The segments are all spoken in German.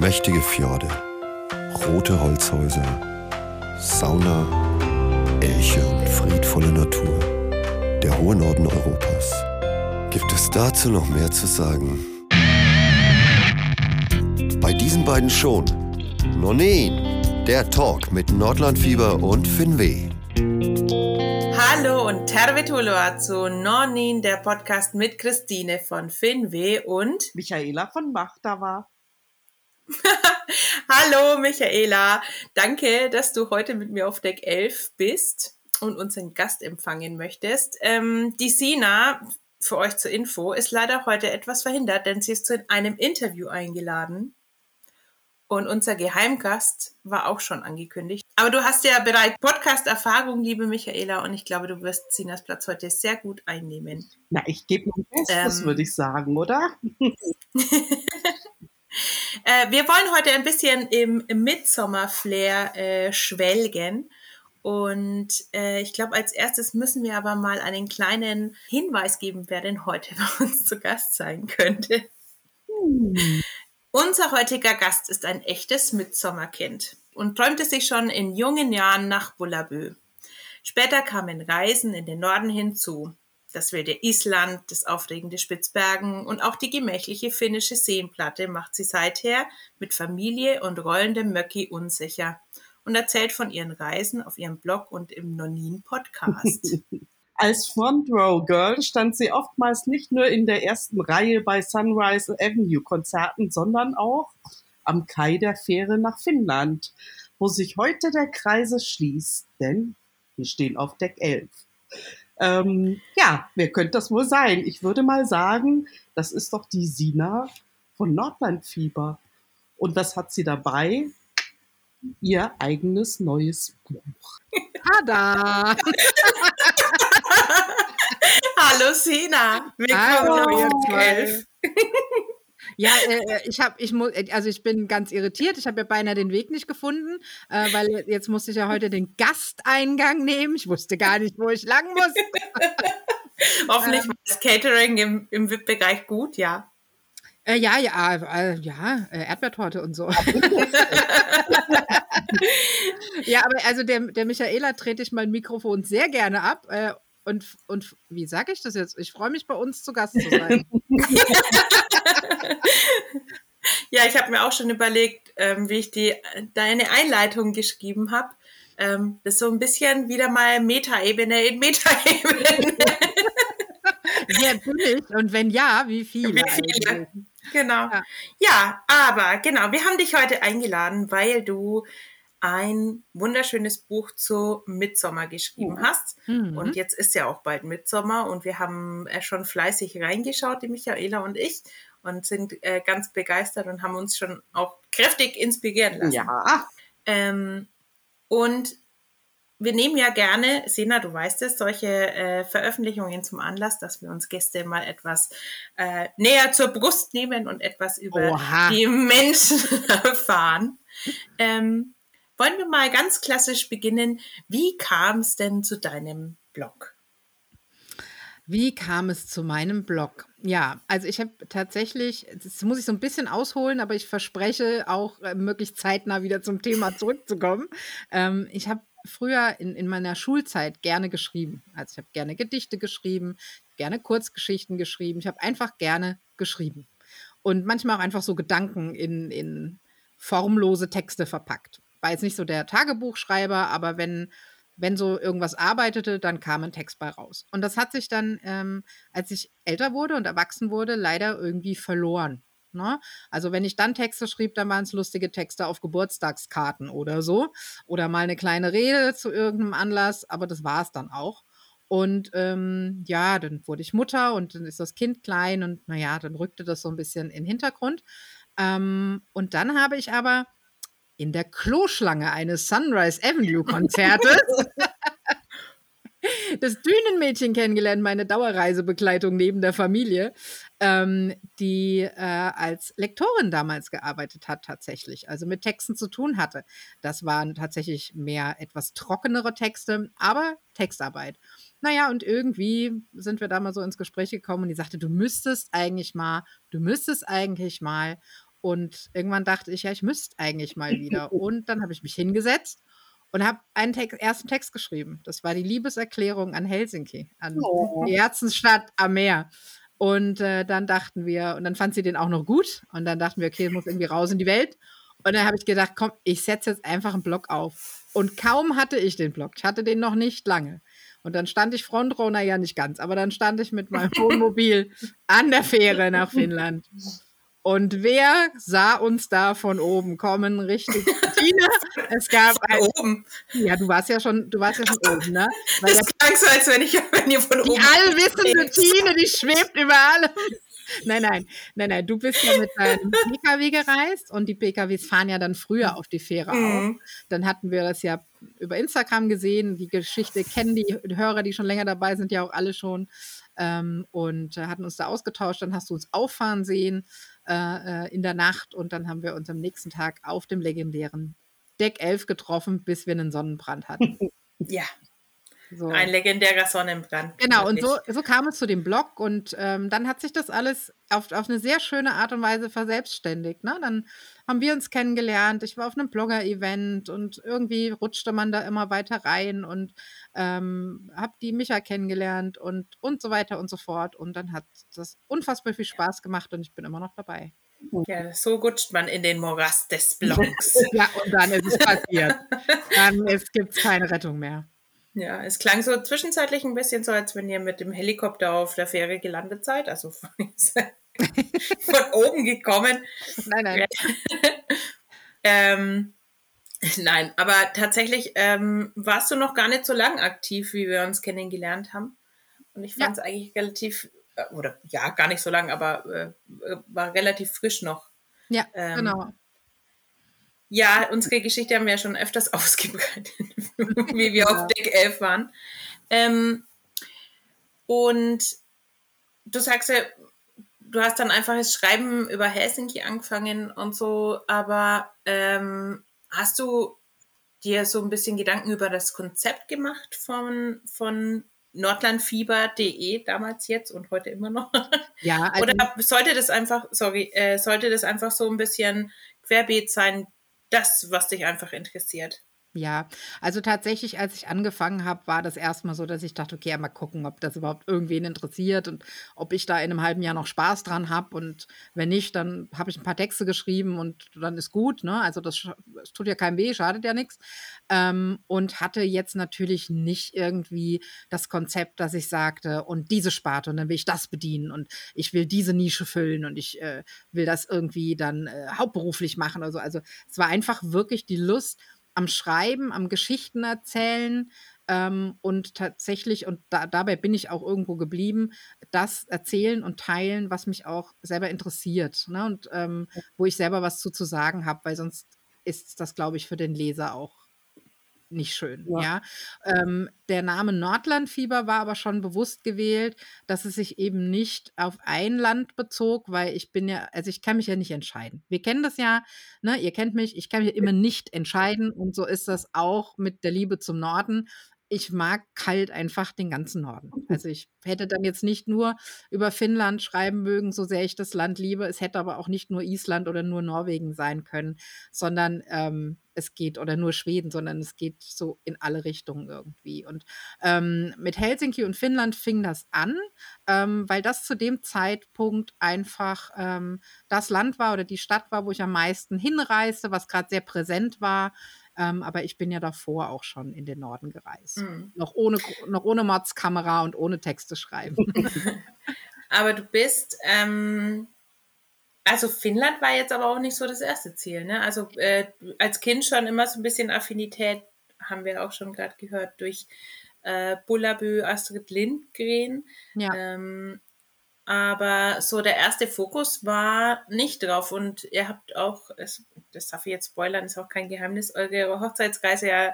Mächtige Fjorde, rote Holzhäuser, Sauna, Elche und friedvolle Natur. Der hohe Norden Europas. Gibt es dazu noch mehr zu sagen? Bei diesen beiden schon. Nonin, der Talk mit Nordlandfieber und Finweh. Hallo und Tervetuloa zu Nonin, der Podcast mit Christine von Finweh und Michaela von Machtava. Hallo Michaela, danke, dass du heute mit mir auf Deck 11 bist und unseren Gast empfangen möchtest. Ähm, die Sina, für euch zur Info, ist leider heute etwas verhindert, denn sie ist zu einem Interview eingeladen. Und unser Geheimgast war auch schon angekündigt. Aber du hast ja bereits Podcast-Erfahrung, liebe Michaela, und ich glaube, du wirst Sinas Platz heute sehr gut einnehmen. Na, ich gebe mein Bestes, ähm, würde ich sagen, oder? Äh, wir wollen heute ein bisschen im, im Midsommer-Flair äh, schwelgen. Und äh, ich glaube, als erstes müssen wir aber mal einen kleinen Hinweis geben, wer denn heute bei uns zu Gast sein könnte. Hm. Unser heutiger Gast ist ein echtes Midsommerkind und träumte sich schon in jungen Jahren nach Bullabü. Später kamen Reisen in den Norden hinzu das wilde Island, das aufregende Spitzbergen und auch die gemächliche finnische Seenplatte macht sie seither mit Familie und rollendem Möcki unsicher und erzählt von ihren Reisen auf ihrem Blog und im Nonin-Podcast. Als Front Row Girl stand sie oftmals nicht nur in der ersten Reihe bei Sunrise Avenue Konzerten, sondern auch am Kai der Fähre nach Finnland, wo sich heute der Kreise schließt, denn wir stehen auf Deck 11. Ähm, ja, wer könnte das wohl sein? Ich würde mal sagen, das ist doch die Sina von Nordlandfieber. Und was hat sie dabei? Ihr eigenes neues Buch. Tada! Hallo Sina, willkommen auf Ihrem ja, äh, äh, ich habe, ich muss, äh, also ich bin ganz irritiert. Ich habe ja beinahe den Weg nicht gefunden, äh, weil jetzt musste ich ja heute den Gasteingang nehmen. Ich wusste gar nicht, wo ich lang muss. Hoffentlich ähm, war das Catering im, im VIP-Bereich gut, ja. Äh, ja, ja, äh, ja, Erdbeertorte und so. ja, aber also der, der Michaela trete ich mein Mikrofon sehr gerne ab. Und, und wie sage ich das jetzt? Ich freue mich, bei uns zu Gast zu sein. ja, ich habe mir auch schon überlegt, ähm, wie ich die, deine Einleitung geschrieben habe. Ähm, das ist so ein bisschen wieder mal Metaebene in Metaebene. Wer bin ich? Und wenn ja, wie viele? Wie viele? Genau. Ja. ja, aber genau, wir haben dich heute eingeladen, weil du ein wunderschönes Buch zu Mitsommer geschrieben oh. hast. Mhm. Und jetzt ist ja auch bald Mitsommer und wir haben äh, schon fleißig reingeschaut, die Michaela und ich, und sind äh, ganz begeistert und haben uns schon auch kräftig inspirieren lassen. Ja. Ähm, und wir nehmen ja gerne, Sena, du weißt es, solche äh, Veröffentlichungen zum Anlass, dass wir uns Gäste mal etwas äh, näher zur Brust nehmen und etwas über Oha. die Menschen erfahren. Ähm, wollen wir mal ganz klassisch beginnen. Wie kam es denn zu deinem Blog? Wie kam es zu meinem Blog? Ja, also ich habe tatsächlich, das muss ich so ein bisschen ausholen, aber ich verspreche auch äh, möglichst zeitnah wieder zum Thema zurückzukommen. Ähm, ich habe früher in, in meiner Schulzeit gerne geschrieben. Also ich habe gerne Gedichte geschrieben, gerne Kurzgeschichten geschrieben. Ich habe einfach gerne geschrieben. Und manchmal auch einfach so Gedanken in, in formlose Texte verpackt war jetzt nicht so der Tagebuchschreiber, aber wenn, wenn so irgendwas arbeitete, dann kam ein Text bei raus. Und das hat sich dann, ähm, als ich älter wurde und erwachsen wurde, leider irgendwie verloren. Ne? Also wenn ich dann Texte schrieb, dann waren es lustige Texte auf Geburtstagskarten oder so. Oder mal eine kleine Rede zu irgendeinem Anlass, aber das war es dann auch. Und ähm, ja, dann wurde ich Mutter und dann ist das Kind klein und naja, dann rückte das so ein bisschen in den Hintergrund. Ähm, und dann habe ich aber in der Kloschlange eines Sunrise Avenue Konzertes das Dünenmädchen kennengelernt, meine Dauerreisebegleitung neben der Familie, ähm, die äh, als Lektorin damals gearbeitet hat tatsächlich, also mit Texten zu tun hatte. Das waren tatsächlich mehr etwas trockenere Texte, aber Textarbeit. Naja, und irgendwie sind wir da mal so ins Gespräch gekommen und die sagte, du müsstest eigentlich mal, du müsstest eigentlich mal. Und irgendwann dachte ich, ja, ich müsste eigentlich mal wieder. Und dann habe ich mich hingesetzt und habe einen Text, ersten Text geschrieben. Das war die Liebeserklärung an Helsinki, an Oh. die Herzensstadt am Meer. Und äh, dann dachten wir, und dann fand sie den auch noch gut. Und dann dachten wir, okay, es muss irgendwie raus in die Welt. Und dann habe ich gedacht, komm, ich setze jetzt einfach einen Blog auf. Und kaum hatte ich den Blog. Ich hatte den noch nicht lange. Und dann stand ich Frontrunner ja nicht ganz, aber dann stand ich mit meinem Wohnmobil an der Fähre nach Finnland. Und wer sah uns da von oben kommen? Richtig, Tina. Es gab ein, Oben. ja, du warst ja schon, du warst ja schon oben, ne? Weil Das klang so, als wenn ich, wenn ihr von die oben. allwissende Tine, die schwebt über allem. Nein, nein, nein, nein. Du bist ja mit deinem PKW gereist und die PKWs fahren ja dann früher auf die Fähre Mhm. auf. Dann hatten wir das ja über Instagram gesehen. Die Geschichte kennen die Hörer, die schon länger dabei sind, ja auch alle schon. Ähm, und hatten uns da ausgetauscht. Dann hast du uns auffahren sehen äh, äh, in der Nacht und dann haben wir uns am nächsten Tag auf dem legendären Deck 11 getroffen, bis wir einen Sonnenbrand hatten. Ja, So. ein legendärer Sonnenbrand. Genau, und so, so kam es zu dem Blog und ähm, dann hat sich das alles auf, auf eine sehr schöne Art und Weise verselbstständigt. Ne? Dann haben wir uns kennengelernt, ich war auf einem Blogger-Event und irgendwie rutschte man da immer weiter rein und ähm, habe die Micha kennengelernt und, und so weiter und so fort. Und dann hat das unfassbar viel Spaß gemacht und ich bin immer noch dabei. Ja, so rutscht man in den Morast des Blogs. Ja, und dann ist es passiert. Dann gibt es keine Rettung mehr. Ja, es klang so zwischenzeitlich ein bisschen so, als wenn ihr mit dem Helikopter auf der Fähre gelandet seid. Also von, von oben gekommen. Nein, nein. Ähm, nein, aber tatsächlich ähm, warst du noch gar nicht so lang aktiv, wie wir uns kennengelernt haben. Und ich Ja. fand es eigentlich relativ, äh, oder ja, gar nicht so lang, aber äh, äh, war relativ frisch noch. Ja, Ähm, genau. Ja, unsere Geschichte haben wir ja schon öfters ausgebreitet, wie wir Ja. auf Deck 11 waren. Ähm, und du sagst ja, du hast dann einfach das Schreiben über Helsinki angefangen und so, aber ähm, hast du dir so ein bisschen Gedanken über das Konzept gemacht von, von nordlandfieber.de damals jetzt und heute immer noch? Ja, also, Oder sollte das einfach, sorry, äh, sollte das einfach so ein bisschen querbeet sein, das, was dich einfach interessiert? Ja, also tatsächlich, als ich angefangen habe, war das erstmal so, dass ich dachte, okay, mal gucken, ob das überhaupt irgendwen interessiert und ob ich da in einem halben Jahr noch Spaß dran habe. Und wenn nicht, dann habe ich ein paar Texte geschrieben und dann ist gut. Ne? Also das, es tut ja keinem weh, schadet ja nichts. Ähm, und hatte jetzt natürlich nicht irgendwie das Konzept, dass ich sagte, und diese Sparte und dann will ich das bedienen und ich will diese Nische füllen und ich äh, will das irgendwie dann äh, hauptberuflich machen. Also, also es war einfach wirklich die Lust, am Schreiben, am Geschichten erzählen ähm, und tatsächlich, und da, dabei bin ich auch irgendwo geblieben, das erzählen und teilen, was mich auch selber interessiert ne? und ähm, wo ich selber was zu, zu sagen habe, weil sonst ist das, glaube ich, für den Leser auch nicht schön. Ja. Ja. Ähm, der Name Nordlandfieber war aber schon bewusst gewählt, dass es sich eben nicht auf ein Land bezog, weil ich bin ja, also ich kann mich ja nicht entscheiden. Wir kennen das ja, ne, ihr kennt mich, ich kann mich immer nicht entscheiden und so ist das auch mit der Liebe zum Norden. Ich mag kalt einfach den ganzen Norden. Also ich hätte dann jetzt nicht nur über Finnland schreiben mögen, so sehr ich das Land liebe. Es hätte aber auch nicht nur Island oder nur Norwegen sein können, sondern ähm, es geht, oder nur Schweden, sondern es geht so in alle Richtungen irgendwie. Und ähm, mit Helsinki und Finnland fing das an, ähm, weil das zu dem Zeitpunkt einfach ähm, das Land war oder die Stadt war, wo ich am meisten hinreiste, was gerade sehr präsent war. Ähm, aber ich bin ja davor auch schon in den Norden gereist. Mhm. Noch ohne, noch ohne Mods-Kamera und ohne Texte schreiben. Aber du bist, ähm, also Finnland war jetzt aber auch nicht so das erste Ziel, ne? Also äh, als Kind schon immer so ein bisschen Affinität, haben wir auch schon gerade gehört, durch äh, Bullabü, Astrid Lindgren. ja. Ähm, aber so der erste Fokus war nicht drauf und ihr habt auch, das darf ich jetzt spoilern, ist auch kein Geheimnis, eure Hochzeitsreise ja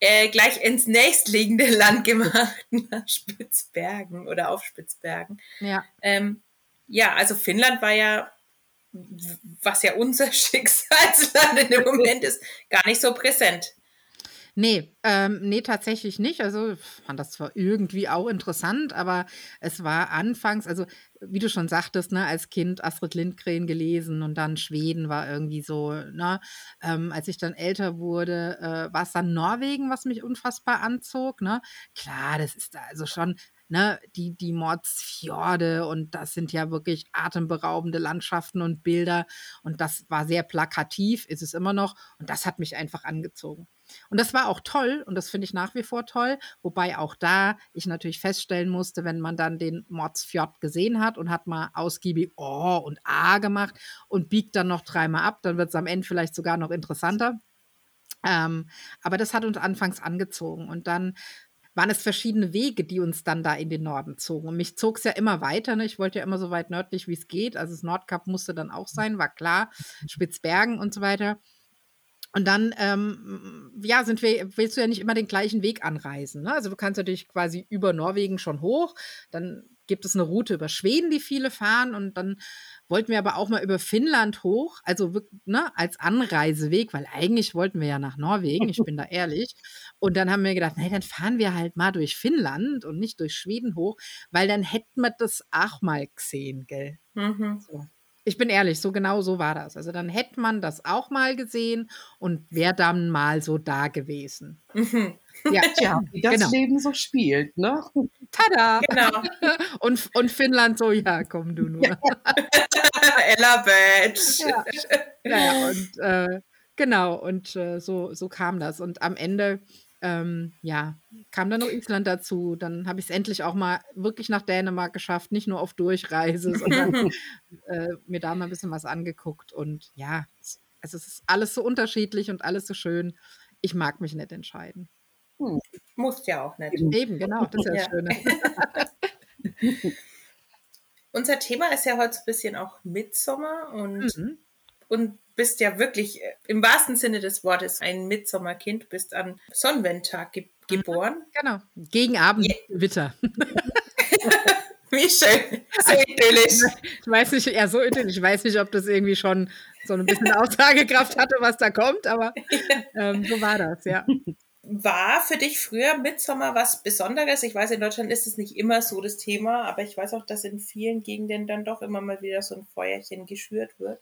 äh, gleich ins nächstliegende Land gemacht, nach Spitzbergen oder auf Spitzbergen. ja. Ähm, ja, also Finnland war ja, was ja unser Schicksalsland in dem Moment ist, gar nicht so präsent. Nee, ähm, nee, tatsächlich nicht. Also fand das zwar irgendwie auch interessant, aber es war anfangs, also wie du schon sagtest, ne, als Kind Astrid Lindgren gelesen und dann Schweden war irgendwie so, ne, ähm, als ich dann älter wurde, äh, war es dann Norwegen, was mich unfassbar anzog, ne. Klar, das ist da also schon, ne, die, die Mordsfjorde und das sind ja wirklich atemberaubende Landschaften und Bilder und das war sehr plakativ, ist es immer noch und das hat mich einfach angezogen. Und das war auch toll und das finde ich nach wie vor toll, wobei auch da ich natürlich feststellen musste, wenn man dann den Mordsfjord gesehen hat und hat mal ausgiebig Oh und A gemacht und biegt dann noch dreimal ab, dann wird es am Ende vielleicht sogar noch interessanter. Ähm, aber das hat uns anfangs angezogen und dann waren es verschiedene Wege, die uns dann da in den Norden zogen. Und mich zog es ja immer weiter. Ne? Ich wollte ja immer so weit nördlich, wie es geht. Also das Nordkap musste dann auch sein, war klar. Spitzbergen und so weiter. Und dann, ähm, ja, sind wir, willst du ja nicht immer den gleichen Weg anreisen. Ne? Also du kannst natürlich quasi über Norwegen schon hoch, dann gibt es eine Route über Schweden, die viele fahren und dann wollten wir aber auch mal über Finnland hoch, also ne, als Anreiseweg, weil eigentlich wollten wir ja nach Norwegen, ich bin da ehrlich. Und dann haben wir gedacht, nee, dann fahren wir halt mal durch Finnland und nicht durch Schweden hoch, weil dann hätten wir das auch mal gesehen, gell? Mhm. So. Ich bin ehrlich, so genau so war das. Also dann hätte man das auch mal gesehen und wäre dann mal so da gewesen. Mhm. Ja, Tja, wie das genau. Leben so spielt, ne? Tada! Genau. Und, und Finnland so, ja, komm du nur. Ella Badge. Ja. Naja, und äh, genau, und äh, so, so kam das. Und am Ende ähm, ja, kam dann noch Island dazu. Dann habe ich es endlich auch mal wirklich nach Dänemark geschafft, nicht nur auf Durchreise, sondern äh, mir da mal ein bisschen was angeguckt. Und ja, also es ist alles so unterschiedlich und alles so schön. Ich mag mich nicht entscheiden. Hm. Muss ja auch nicht. Eben, genau, das ist ja das Schöne. Unser Thema ist ja heute ein bisschen auch Mitsommer und, mhm. und bist ja wirklich äh, im wahrsten Sinne des Wortes ein Mitsommerkind, bist am Sonnenwendtag ge geboren. Genau, gegen Abendwitter. Wie schön, so idyllisch. Ich weiß nicht, ja, so idyllisch. Ich weiß nicht, ob das irgendwie schon so ein bisschen Aussagekraft hatte, was da kommt, aber ähm, so war das, ja. War für dich früher Mitsommer was Besonderes? Ich weiß, in Deutschland ist es nicht immer so das Thema, aber ich weiß auch, dass in vielen Gegenden dann doch immer mal wieder so ein Feuerchen geschürt wird.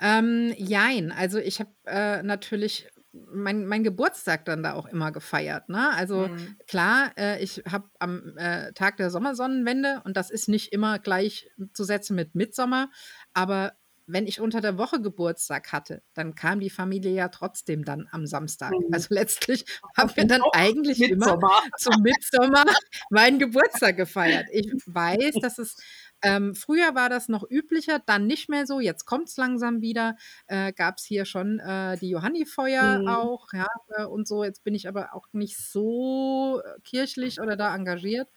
Ähm, jein, also ich habe äh, natürlich mein, mein Geburtstag dann da auch immer gefeiert. Ne? Also mhm. klar, äh, ich habe am äh, Tag der Sommersonnenwende und das ist nicht immer gleich zu setzen mit Mitsommer, aber wenn ich unter der Woche Geburtstag hatte, dann kam die Familie ja trotzdem dann am Samstag. Mhm. Also letztlich haben wir dann eigentlich Mitsommer. immer zum Mitsommer meinen Geburtstag gefeiert. Ich weiß, dass es ähm, früher war das noch üblicher, dann nicht mehr so. Jetzt kommt es langsam wieder. Äh, Gab es hier schon äh, die Johannifeuer mhm. auch, ja, äh, und so. Jetzt bin ich aber auch nicht so äh, kirchlich oder da engagiert.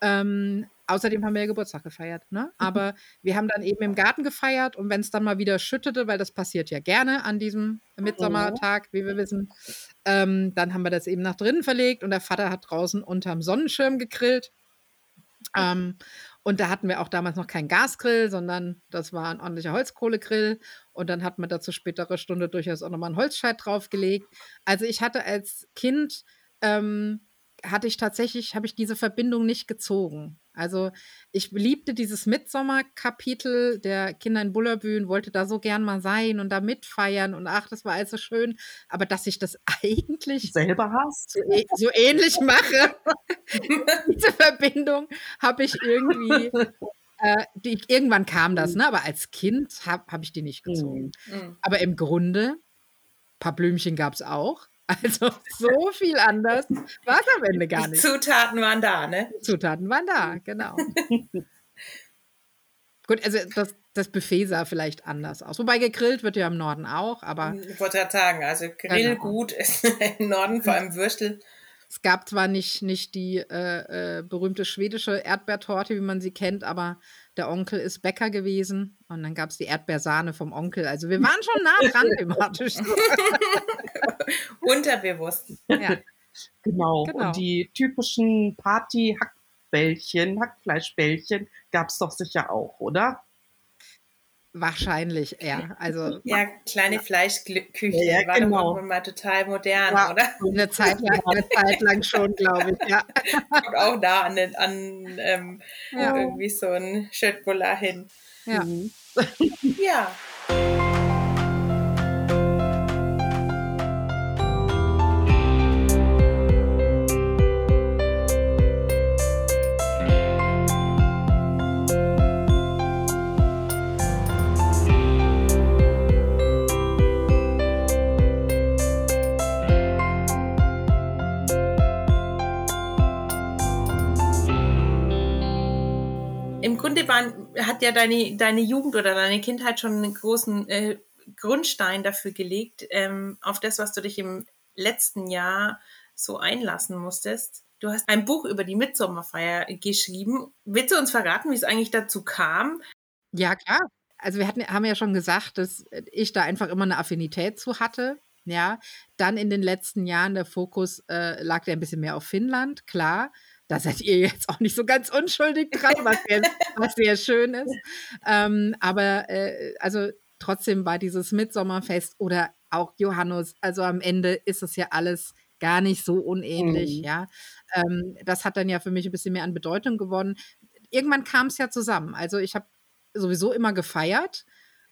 Ähm, außerdem haben wir ja Geburtstag gefeiert, ne? Mhm. Aber wir haben dann eben im Garten gefeiert und wenn es dann mal wieder schüttete, weil das passiert ja gerne an diesem Mitsommertag, wie wir wissen, ähm, dann haben wir das eben nach drinnen verlegt und der Vater hat draußen unterm Sonnenschirm gegrillt. Ähm, und da hatten wir auch damals noch keinen Gasgrill, sondern das war ein ordentlicher Holzkohlegrill. Und dann hat man dazu spätere Stunde durchaus auch nochmal einen Holzscheit draufgelegt. Also ich hatte als Kind, ähm, hatte ich tatsächlich, habe ich diese Verbindung nicht gezogen. Also ich liebte dieses Mitsommerkapitel der Kinder in Bullerbühn, wollte da so gern mal sein und da mitfeiern und ach, das war alles so schön. Aber dass ich das eigentlich selber hast, so, so ähnlich mache, diese Verbindung habe ich irgendwie. Äh, die, irgendwann kam das, ne? aber als Kind habe hab ich die nicht gezogen. Mhm. Aber im Grunde, ein paar Blümchen gab es auch. Also so viel anders war es am Ende gar nicht. Zutaten waren da, ne? Zutaten waren da, genau. Gut, also das, das Buffet sah vielleicht anders aus. Wobei gegrillt wird ja im Norden auch, aber. Ich wollte ja sagen, also Grillgut genau. ist im Norden, vor allem Würstel. Es gab zwar nicht, nicht die äh, äh, berühmte schwedische Erdbeertorte, wie man sie kennt, aber der Onkel ist Bäcker gewesen und dann gab es die Erdbeersahne vom Onkel. Also wir waren schon nah dran thematisch. Unterbewusst. Ja. Genau. genau. Und die typischen Party-Hackbällchen, Hackfleischbällchen gab es doch sicher auch, oder? Wahrscheinlich, ja. Also ja, kleine ja. Fleischküche ja, war genau. doch mal total modern, ja, oder? Eine Zeit lang, eine Zeit lang schon, glaube ich, ja. Kommt auch da an, an ähm, ja. irgendwie so ein Schöttbuller hin. Ja. Mhm. ja. Hat ja deine, deine Jugend oder deine Kindheit schon einen großen äh, Grundstein dafür gelegt, ähm, auf das, was du dich im letzten Jahr so einlassen musstest. Du hast ein Buch über die Mitsommerfeier geschrieben. Willst du uns verraten, wie es eigentlich dazu kam? Ja, klar. Also wir hatten, haben ja schon gesagt, dass ich da einfach immer eine Affinität zu hatte. Ja, dann in den letzten Jahren der Fokus äh, lag der ein bisschen mehr auf Finnland, klar da seid ihr jetzt auch nicht so ganz unschuldig dran, was sehr, was sehr schön ist. Ähm, aber äh, also trotzdem war dieses Mitsommerfest oder auch Johannes, also am Ende ist es ja alles gar nicht so unähnlich, mhm. ja. Ähm, das hat dann ja für mich ein bisschen mehr an Bedeutung gewonnen. Irgendwann kam es ja zusammen. Also ich habe sowieso immer gefeiert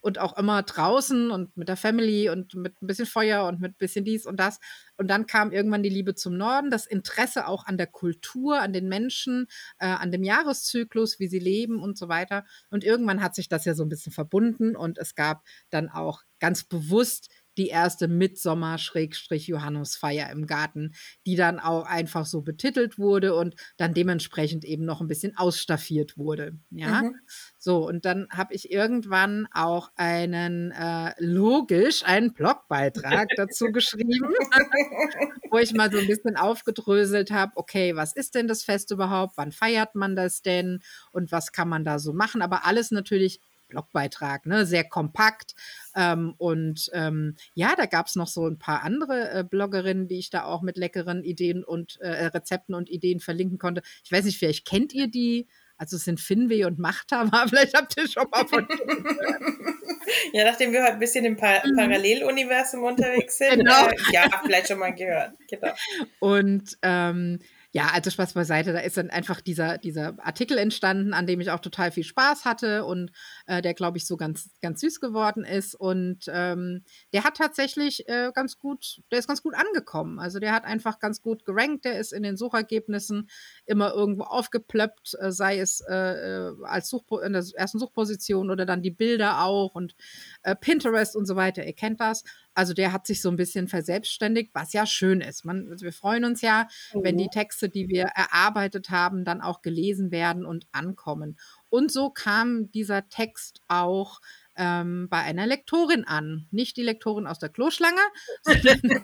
und auch immer draußen und mit der Family und mit ein bisschen Feuer und mit ein bisschen dies und das. Und dann kam irgendwann die Liebe zum Norden, das Interesse auch an der Kultur, an den Menschen, äh, an dem Jahreszyklus, wie sie leben und so weiter. Und irgendwann hat sich das ja so ein bisschen verbunden und es gab dann auch ganz bewusst die erste Mitsommer-Johannesfeier im Garten, die dann auch einfach so betitelt wurde und dann dementsprechend eben noch ein bisschen ausstaffiert wurde. Ja, mhm. so und dann habe ich irgendwann auch einen äh, logisch einen Blogbeitrag dazu geschrieben, wo ich mal so ein bisschen aufgedröselt habe. Okay, was ist denn das Fest überhaupt? Wann feiert man das denn? Und was kann man da so machen? Aber alles natürlich Blogbeitrag, ne? sehr kompakt. Ähm, und ähm, ja, da gab es noch so ein paar andere äh, Bloggerinnen, die ich da auch mit leckeren Ideen und äh, Rezepten und Ideen verlinken konnte. Ich weiß nicht, vielleicht kennt ihr die. Also es sind Finweh und Machta, aber vielleicht habt ihr schon mal von Ja, nachdem wir heute ein bisschen im pa mhm. Paralleluniversum unterwegs sind, genau. äh, ja, vielleicht schon mal gehört. Genau. Und ähm, ja, also Spaß beiseite. Da ist dann einfach dieser, dieser Artikel entstanden, an dem ich auch total viel Spaß hatte und äh, der, glaube ich, so ganz, ganz süß geworden ist. Und ähm, der hat tatsächlich äh, ganz gut, der ist ganz gut angekommen. Also der hat einfach ganz gut gerankt. Der ist in den Suchergebnissen immer irgendwo aufgeplöppt, äh, sei es äh, äh, als Suchpo in der ersten Suchposition oder dann die Bilder auch und äh, Pinterest und so weiter. Ihr kennt das. Also der hat sich so ein bisschen verselbstständigt, was ja schön ist. Man, also wir freuen uns ja, mhm. wenn die mhm. Texte, die wir erarbeitet haben, dann auch gelesen werden und ankommen. Und so kam dieser Text auch ähm, bei einer Lektorin an. Nicht die Lektorin aus der Kloschlange, sondern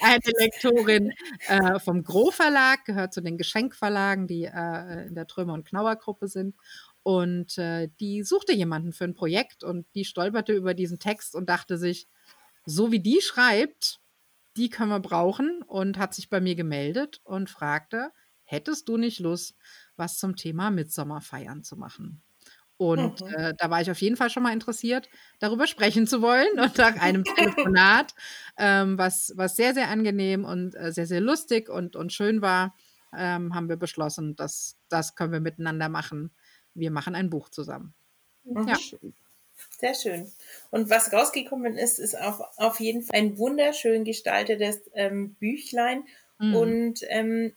eine Lektorin äh, vom Gro Verlag, gehört zu den Geschenkverlagen, die äh, in der Trömer- und Knauer-Gruppe sind. Und äh, die suchte jemanden für ein Projekt und die stolperte über diesen Text und dachte sich, so wie die schreibt, die können wir brauchen und hat sich bei mir gemeldet und fragte, hättest du nicht Lust, was zum Thema Mitsommerfeiern zu machen? Und mhm. äh, da war ich auf jeden Fall schon mal interessiert, darüber sprechen zu wollen. Und nach einem Telefonat, ähm, was, was sehr, sehr angenehm und äh, sehr, sehr lustig und, und schön war, ähm, haben wir beschlossen, dass das können wir miteinander machen. Wir machen ein Buch zusammen. Mhm. Ja. Sehr schön. Und was rausgekommen ist, ist auf, auf jeden Fall ein wunderschön gestaltetes ähm, Büchlein. Mhm. Und ähm,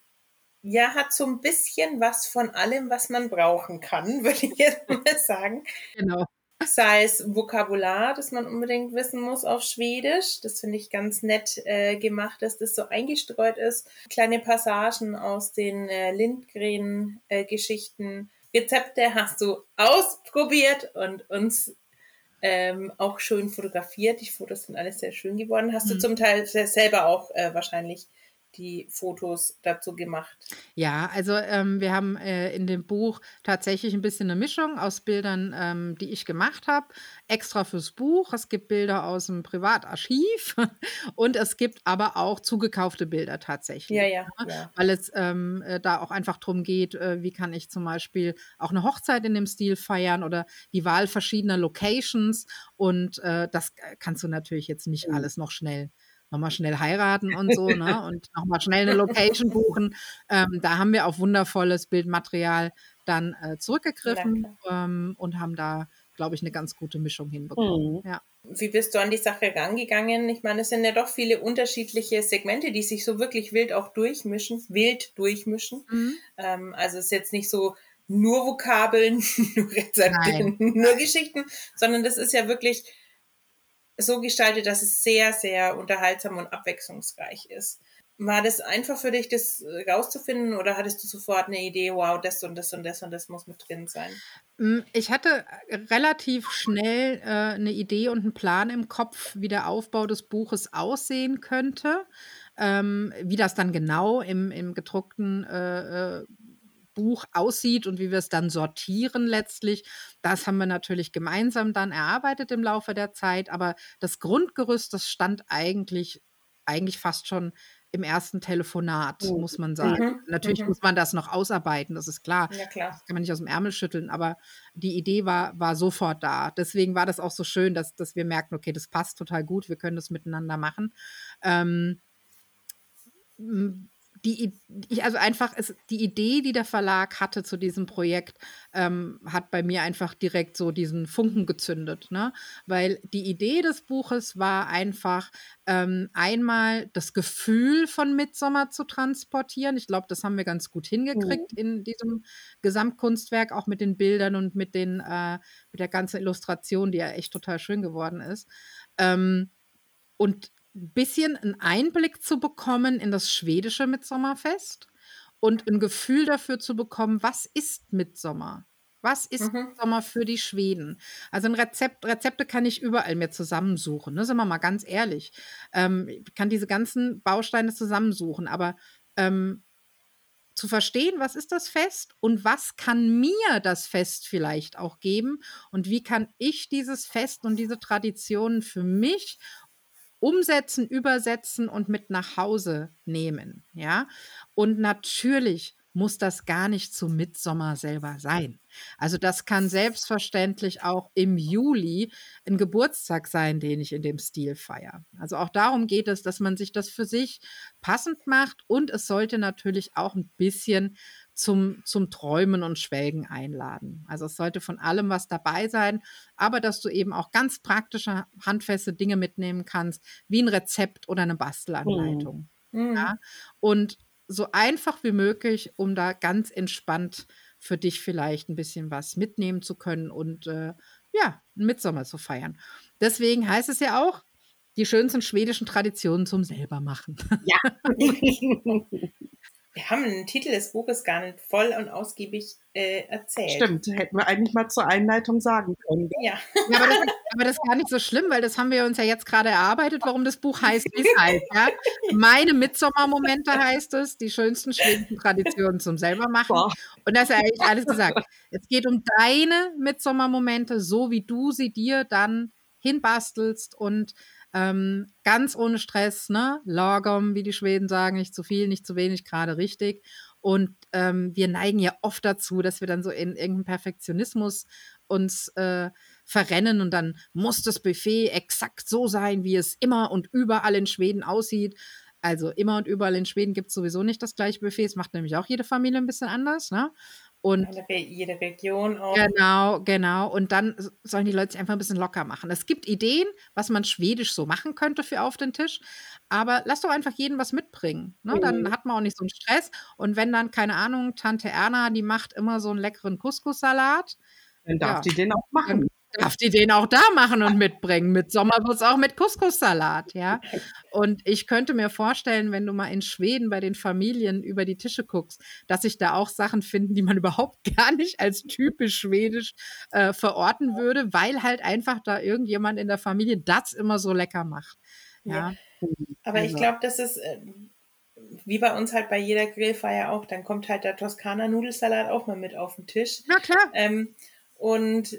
ja, hat so ein bisschen was von allem, was man brauchen kann, würde ich jetzt mal sagen. Genau. Sei es Vokabular, das man unbedingt wissen muss auf Schwedisch. Das finde ich ganz nett äh, gemacht, dass das so eingestreut ist. Kleine Passagen aus den äh, Lindgren-Geschichten. Äh, Rezepte hast du ausprobiert und uns ähm, auch schön fotografiert. Die Fotos sind alles sehr schön geworden. Hast mhm. du zum Teil selber auch äh, wahrscheinlich die Fotos dazu gemacht? Ja, also ähm, wir haben äh, in dem Buch tatsächlich ein bisschen eine Mischung aus Bildern, ähm, die ich gemacht habe, extra fürs Buch. Es gibt Bilder aus dem Privatarchiv und es gibt aber auch zugekaufte Bilder tatsächlich. Ja, ja, ne? ja. Weil es ähm, äh, da auch einfach darum geht, äh, wie kann ich zum Beispiel auch eine Hochzeit in dem Stil feiern oder die Wahl verschiedener Locations. Und äh, das äh, kannst du natürlich jetzt nicht Mhm. alles noch schnell nochmal schnell heiraten und so, ne? Und nochmal schnell eine Location buchen. Ähm, da haben wir auf wundervolles Bildmaterial dann äh, zurückgegriffen ähm, und haben da, glaube ich, eine ganz gute Mischung hinbekommen. Mhm. Ja. Wie bist du an die Sache rangegangen? Ich meine, es sind ja doch viele unterschiedliche Segmente, die sich so wirklich wild auch durchmischen, wild durchmischen. Mhm. Ähm, also es ist jetzt nicht so nur Vokabeln, nur Rezepte, nur Geschichten, sondern das ist ja wirklich so gestaltet, dass es sehr, sehr unterhaltsam und abwechslungsreich ist. War das einfach für dich, das äh, rauszufinden oder hattest du sofort eine Idee, wow, das und das und das und das muss mit drin sein? Mm, Ich hatte äh, relativ schnell äh, eine Idee und einen Plan im Kopf, wie der Aufbau des Buches aussehen könnte. Ähm, wie das dann genau im, im gedruckten äh, äh, Buch aussieht und wie wir es dann sortieren letztlich, das haben wir natürlich gemeinsam dann erarbeitet im Laufe der Zeit. Aber das Grundgerüst, das stand eigentlich, eigentlich fast schon im ersten Telefonat, Mhm. muss man sagen. Mhm, Natürlich mhm. muss man das noch ausarbeiten, das ist klar. Ja, klar. Das kann man nicht aus dem Ärmel schütteln, aber die Idee war, war sofort da. Deswegen war das auch so schön, dass, dass wir merkten, okay, das passt total gut, wir können das miteinander machen. Ähm, die, also einfach, es, die Idee, die der Verlag hatte zu diesem Projekt, ähm, hat bei mir einfach direkt so diesen Funken gezündet. Ne? Weil die Idee des Buches war einfach, ähm, einmal das Gefühl von Midsommer zu transportieren. Ich glaube, das haben wir ganz gut hingekriegt in diesem Gesamtkunstwerk, auch mit den Bildern und mit, den, äh, mit der ganzen Illustration, die ja echt total schön geworden ist. Ähm, und ein bisschen einen Einblick zu bekommen in das schwedische Mitsommerfest und ein Gefühl dafür zu bekommen, was ist Mitsommer? Was ist Mhm. Mitsommer für die Schweden? Also ein Rezept, Rezepte kann ich überall mir zusammensuchen, ne? Sind wir mal ganz ehrlich. Ähm, ich kann diese ganzen Bausteine zusammensuchen, aber ähm, zu verstehen, was ist das Fest und was kann mir das Fest vielleicht auch geben und wie kann ich dieses Fest und diese Traditionen für mich umsetzen, übersetzen und mit nach Hause nehmen, ja? Und natürlich muss das gar nicht zum Mitsommer selber sein. Also das kann selbstverständlich auch im Juli ein Geburtstag sein, den ich in dem Stil feiere. Also auch darum geht es, dass man sich das für sich passend macht und es sollte natürlich auch ein bisschen zum, zum Träumen und Schwelgen einladen. Also es sollte von allem was dabei sein, aber dass du eben auch ganz praktische, handfeste Dinge mitnehmen kannst, wie ein Rezept oder eine Bastelanleitung. Mhm. Ja? Und so einfach wie möglich, um da ganz entspannt für dich vielleicht ein bisschen was mitnehmen zu können und äh, ja, einen Mitsommer zu feiern. Deswegen heißt es ja auch, die schönsten schwedischen Traditionen zum selbermachen. Wir haben den Titel des Buches gar nicht voll und ausgiebig äh, erzählt. Stimmt, hätten wir eigentlich mal zur Einleitung sagen können. Ja. Ja, aber, das, aber das ist gar nicht so schlimm, weil das haben wir uns ja jetzt gerade erarbeitet, warum das Buch heißt, wie es heißt. Ja? Meine Mitsommermomente heißt es, die schönsten schwedischen Traditionen zum selbermachen. Boah. Und das ist ja eigentlich alles gesagt. Es geht um deine Mitsommermomente, so wie du sie dir dann hinbastelst und ähm, ganz ohne Stress, ne? Lagom, wie die Schweden sagen, nicht zu viel, nicht zu wenig, gerade richtig. Und ähm, wir neigen ja oft dazu, dass wir dann so in irgendeinem Perfektionismus uns äh, verrennen und dann muss das Buffet exakt so sein, wie es immer und überall in Schweden aussieht. Also immer und überall in Schweden gibt es sowieso nicht das gleiche Buffet. Es macht nämlich auch jede Familie ein bisschen anders. Ne? Und jede Region auch. Genau, genau. Und dann sollen die Leute sich einfach ein bisschen locker machen. Es gibt Ideen, was man schwedisch so machen könnte für auf den Tisch. Aber lass doch einfach jeden was mitbringen. Ne? Dann Mhm. hat man auch nicht so einen Stress. Und wenn dann, keine Ahnung, Tante Erna, die macht immer so einen leckeren Couscous-Salat, Dann darf Ja. die den auch machen. Darf die den auch da machen und mitbringen. Mit Sommer wird es auch mit Couscous-Salat, ja. Und ich könnte mir vorstellen, wenn du mal in Schweden bei den Familien über die Tische guckst, dass sich da auch Sachen finden, die man überhaupt gar nicht als typisch schwedisch äh, verorten würde, weil halt einfach da irgendjemand in der Familie das immer so lecker macht. Ja. Aber ich Also- glaube, das ist, äh, wie bei uns halt bei jeder Grillfeier auch, dann kommt halt der Toskana-Nudelsalat auch mal mit auf den Tisch. Na klar. Ähm, und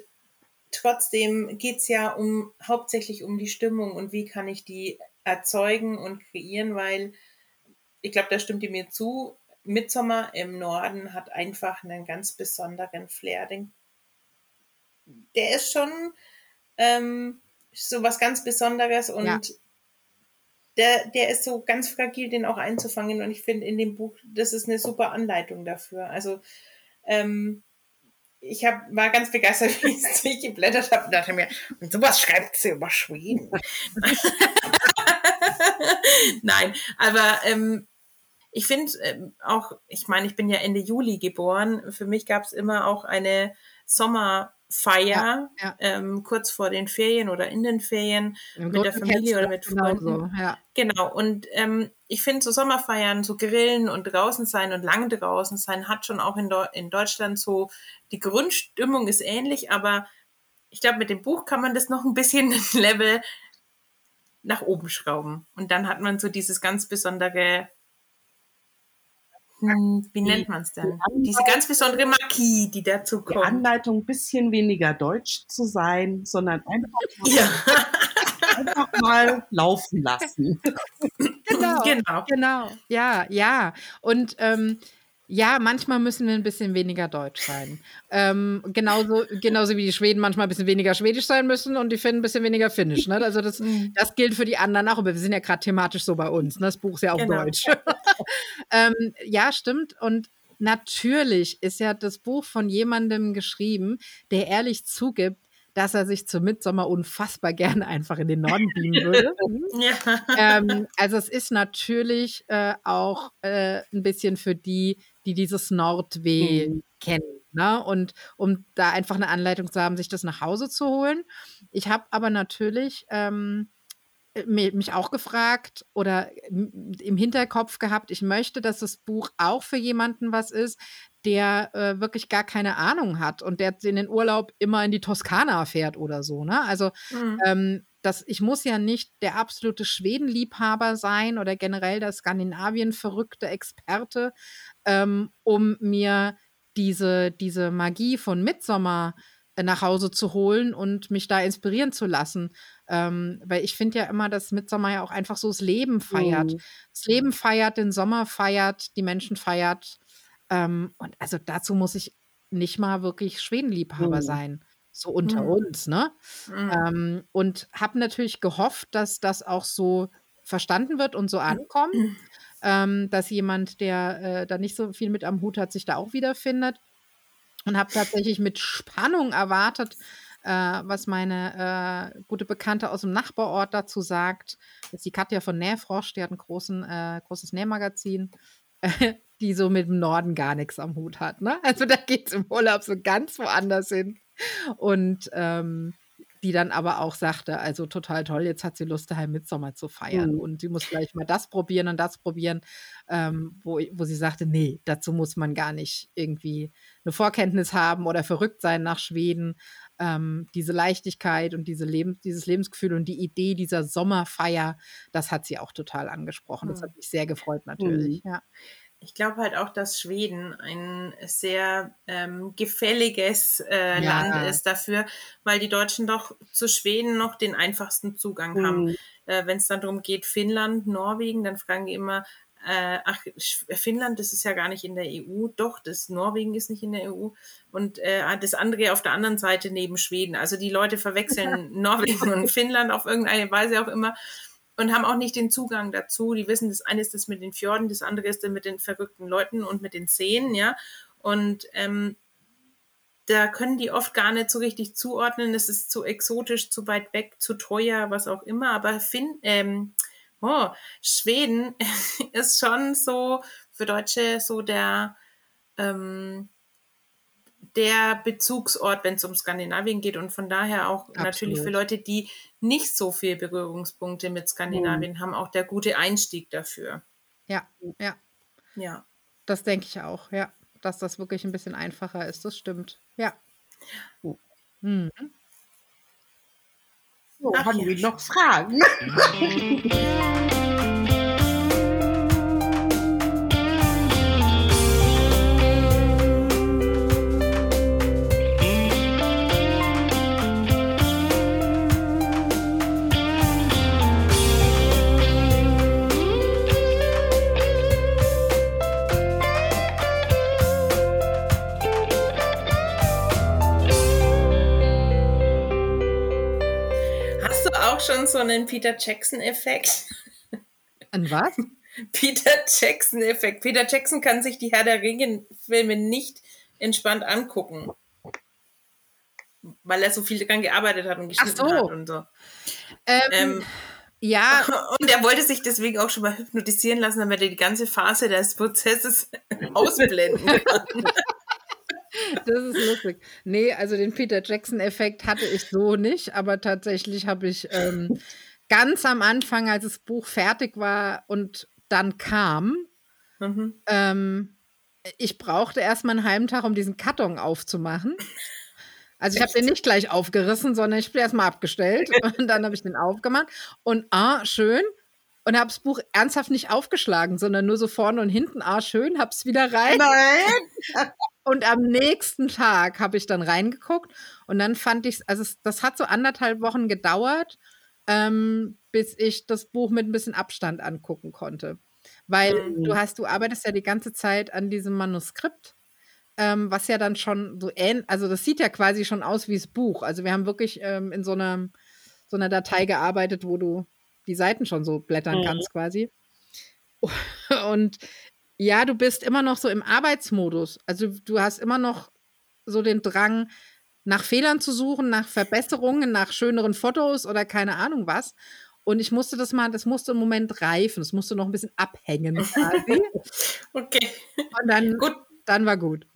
trotzdem geht's ja um hauptsächlich um die Stimmung und wie kann ich die erzeugen und kreieren, weil ich glaube, da stimmt ihr mir zu. Midsommer im Norden hat einfach einen ganz besonderen Flair. Den, der ist schon ähm, so was ganz Besonderes und Ja. der, der ist so ganz fragil, den auch einzufangen. Und ich finde in dem Buch, das ist eine super Anleitung dafür. Also ähm, ich hab, war ganz begeistert, wie ich es durchgeblättert habe und dachte mir, und sowas schreibt sie über Schweden. Nein, aber ähm, ich finde ähm, auch, ich meine, ich bin ja Ende Juli geboren. Für mich gab es immer auch eine Sommerfeier, Ja, ja. Ähm, kurz vor den Ferien oder in den Ferien Im mit der Familie oder mit Freunden. Ja. Genau, und ähm, ich finde so Sommerfeiern, so grillen und draußen sein und lange draußen sein, hat schon auch in, Deu in Deutschland so, die Grundstimmung ist ähnlich, aber ich glaube, mit dem Buch kann man das noch ein bisschen ein Level nach oben schrauben. Und dann hat man so dieses ganz besondere, wie nennt man es denn? Diese ganz besondere Marquis, die dazu Die kommt. Anleitung, ein bisschen weniger deutsch zu sein, sondern einfach mal, Ja, einfach mal laufen lassen. Genau, Genau. genau. Ja, ja. Und ähm, ja, manchmal müssen wir ein bisschen weniger deutsch sein. Ähm, genauso, genauso wie die Schweden manchmal ein bisschen weniger schwedisch sein müssen und die Finnen ein bisschen weniger finnisch. Ne? Also das, Mhm. das gilt für die anderen auch, aber wir sind ja gerade thematisch so bei uns. Ne? Das Buch ist ja auf Genau. Deutsch. ähm, ja, stimmt. Und natürlich ist ja das Buch von jemandem geschrieben, der ehrlich zugibt, dass er sich zum Mitsommer unfassbar gerne einfach in den Norden beamen würde. ja. ähm, also es ist natürlich äh, auch äh, ein bisschen für die, die dieses Nordweh Mhm. kennen. Ne? Und um da einfach eine Anleitung zu haben, sich das nach Hause zu holen. Ich habe aber natürlich ähm, mich auch gefragt oder im Hinterkopf gehabt, ich möchte, dass das Buch auch für jemanden was ist, der äh, wirklich gar keine Ahnung hat und der in den Urlaub immer in die Toskana fährt oder so. Ne? Also Mhm. ähm, das, ich muss ja nicht der absolute Schwedenliebhaber sein oder generell der Skandinavien-verrückte Experte, ähm, um mir diese, diese Magie von Midsommer äh, nach Hause zu holen und mich da inspirieren zu lassen. Ähm, weil ich finde ja immer, dass Midsommer ja auch einfach so das Leben feiert. Mhm. Das Leben feiert, den Sommer feiert, die Menschen feiert. Ähm, und also dazu muss ich nicht mal wirklich Schwedenliebhaber Mhm. sein. So unter Mhm. uns, ne? Mhm. Ähm, und habe natürlich gehofft, dass das auch so verstanden wird und so ankommt, ähm, dass jemand, der äh, da nicht so viel mit am Hut hat, sich da auch wiederfindet. Und habe tatsächlich mit Spannung erwartet, äh, was meine äh, gute Bekannte aus dem Nachbarort dazu sagt. Das ist die Katja von Nähfrosch, die hat ein großen, äh, großes Nähmagazin, die so mit dem Norden gar nichts am Hut hat. Ne? Also da geht es im Urlaub so ganz woanders hin. Und ähm, die dann aber auch sagte, also total toll, jetzt hat sie Lust, daheim Mitsommer zu feiern. Mhm. Und sie muss gleich mal das probieren und das probieren, ähm, wo, wo sie sagte, nee, dazu muss man gar nicht irgendwie eine Vorkenntnis haben oder verrückt sein nach Schweden. Ähm, diese Leichtigkeit und diese Leben, dieses Lebensgefühl und die Idee dieser Sommerfeier, das hat sie auch total angesprochen. Das Mhm. hat mich sehr gefreut natürlich. Ja. Ich glaube halt auch, dass Schweden ein sehr ähm, gefälliges äh, Ja. Land ist dafür, weil die Deutschen doch zu Schweden noch den einfachsten Zugang haben. Mhm. Äh, Wenn es dann darum geht, Finnland, Norwegen, dann fragen die immer, äh, ach, Finnland, das ist ja gar nicht in der EU. Doch, das Norwegen ist nicht in der EU. Und äh, das andere auf der anderen Seite neben Schweden. Also die Leute verwechseln Norwegen und Finnland auf irgendeine Weise auch immer und haben auch nicht den Zugang dazu. Die wissen, das eine ist das mit den Fjorden, das andere ist dann mit den verrückten Leuten und mit den Seen, ja. Und ähm, da können die oft gar nicht so richtig zuordnen. Es ist zu exotisch, zu weit weg, zu teuer, was auch immer. Aber Finn, ähm, oh, Schweden ist schon so für Deutsche so der ähm, der Bezugsort, wenn es um Skandinavien geht und von daher auch natürlich für Absolut. Leute, die nicht so viel Berührungspunkte mit Skandinavien haben, auch der gute Einstieg dafür. ja, ja. Ja. Das denke ich auch, ja. Dass das wirklich ein bisschen einfacher ist, das stimmt. Ja. Mhm. So, Ach haben ja, wir schon so einen Peter Jackson-Effekt? An was? Peter Jackson-Effekt. Peter Jackson kann sich die Herr der Ringe-Filme nicht entspannt angucken. Weil er so viel daran gearbeitet hat und geschnitten so. hat und so. Ähm, Ähm, ja, und er wollte sich deswegen auch schon mal hypnotisieren lassen, damit er die ganze Phase des Prozesses ausblenden kann. Das ist lustig. Nee, also den Peter Jackson-Effekt hatte ich so nicht, aber tatsächlich habe ich ähm, ganz am Anfang, als das Buch fertig war und dann kam, Mhm. ähm, ich brauchte erst mal einen halben Tag, um diesen Karton aufzumachen. Also ich habe den nicht gleich aufgerissen, sondern ich bin erst mal abgestellt und dann habe ich den aufgemacht und ah, schön. Und habe das Buch ernsthaft nicht aufgeschlagen, sondern nur so vorne und hinten, ah, schön, habe es wieder rein. Nein! Und am nächsten Tag habe ich dann reingeguckt und dann fand ich, also es, das hat so anderthalb Wochen gedauert, ähm, bis ich das Buch mit ein bisschen Abstand angucken konnte. Weil Mhm. du hast, du arbeitest ja die ganze Zeit an diesem Manuskript, ähm, was ja dann schon so ähnlich, also das sieht ja quasi schon aus wie das Buch. Also wir haben wirklich ähm, in so einer, so einer Datei gearbeitet, wo du die Seiten schon so blättern Mhm. kannst quasi. Und ja, du bist immer noch so im Arbeitsmodus. Also du hast immer noch so den Drang, nach Fehlern zu suchen, nach Verbesserungen, nach schöneren Fotos oder keine Ahnung was. Und ich musste das mal, das musste im Moment reifen, das musste noch ein bisschen abhängen quasi. Okay, Und dann, gut. dann war gut.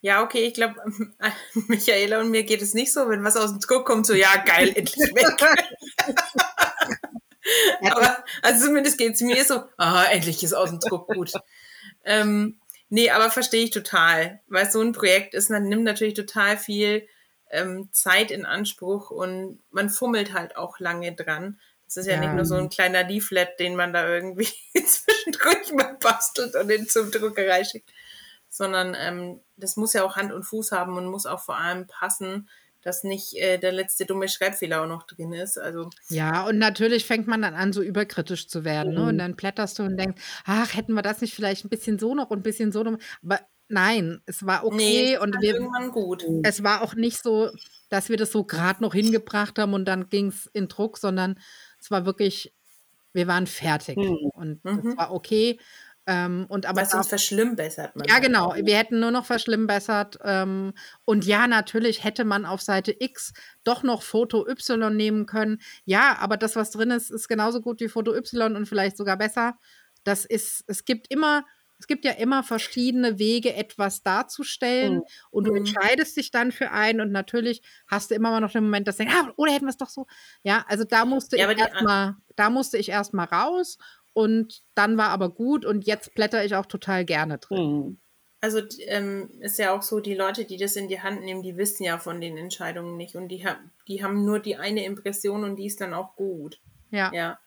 Ja, okay, ich glaube, Michaela und mir geht es nicht so, wenn was aus dem Druck kommt, so, ja, geil, endlich weg. aber, also zumindest geht es mir so, aha, endlich ist aus dem Druck gut. Ähm, nee, aber verstehe ich total, weil so ein Projekt ist, man nimmt natürlich total viel ähm, Zeit in Anspruch und man fummelt halt auch lange dran. Das ist ja, Ja. nicht nur so ein kleiner Leaflet, den man da irgendwie zwischendurch mal bastelt und den zum Druckerei schickt sondern ähm, das muss ja auch Hand und Fuß haben und muss auch vor allem passen, dass nicht äh, der letzte dumme Schreibfehler auch noch drin ist. Also Ja, und natürlich fängt man dann an, so überkritisch zu werden. Ne? Und Mhm. dann blätterst du und denkst, ach, hätten wir das nicht vielleicht ein bisschen so noch und ein bisschen so noch. Aber nein, es war okay nee, und ist wir, irgendwann gut. es war auch nicht so, dass wir das so gerade noch hingebracht haben und dann ging es in Druck, sondern es war wirklich, wir waren fertig Mhm. und Mhm. das war okay. Ähm, und aber da- sonst verschlimmbessert man. ja, halt genau. auch, ne? Wir hätten nur noch verschlimmbessert. Ähm, und ja, natürlich hätte man auf Seite X doch noch Foto Y nehmen können. Ja, aber das, was drin ist, ist genauso gut wie Foto Y und vielleicht sogar besser. Das ist, es gibt immer, es gibt ja immer verschiedene Wege, etwas darzustellen. Mhm. Und du Mhm. entscheidest dich dann für einen und natürlich hast du immer mal noch den Moment, dass du denkst, ah, oder hätten wir es doch so. Ja, also da musste Ja, ich erstmal, da musste ich erstmal raus. Und dann war aber gut und jetzt blätter ich auch total gerne drin. Mhm. Also ähm, ist ja auch so, die Leute, die das in die Hand nehmen, die wissen ja von den Entscheidungen nicht und die, haben die haben nur die eine Impression und die ist dann auch gut. Ja. Ja.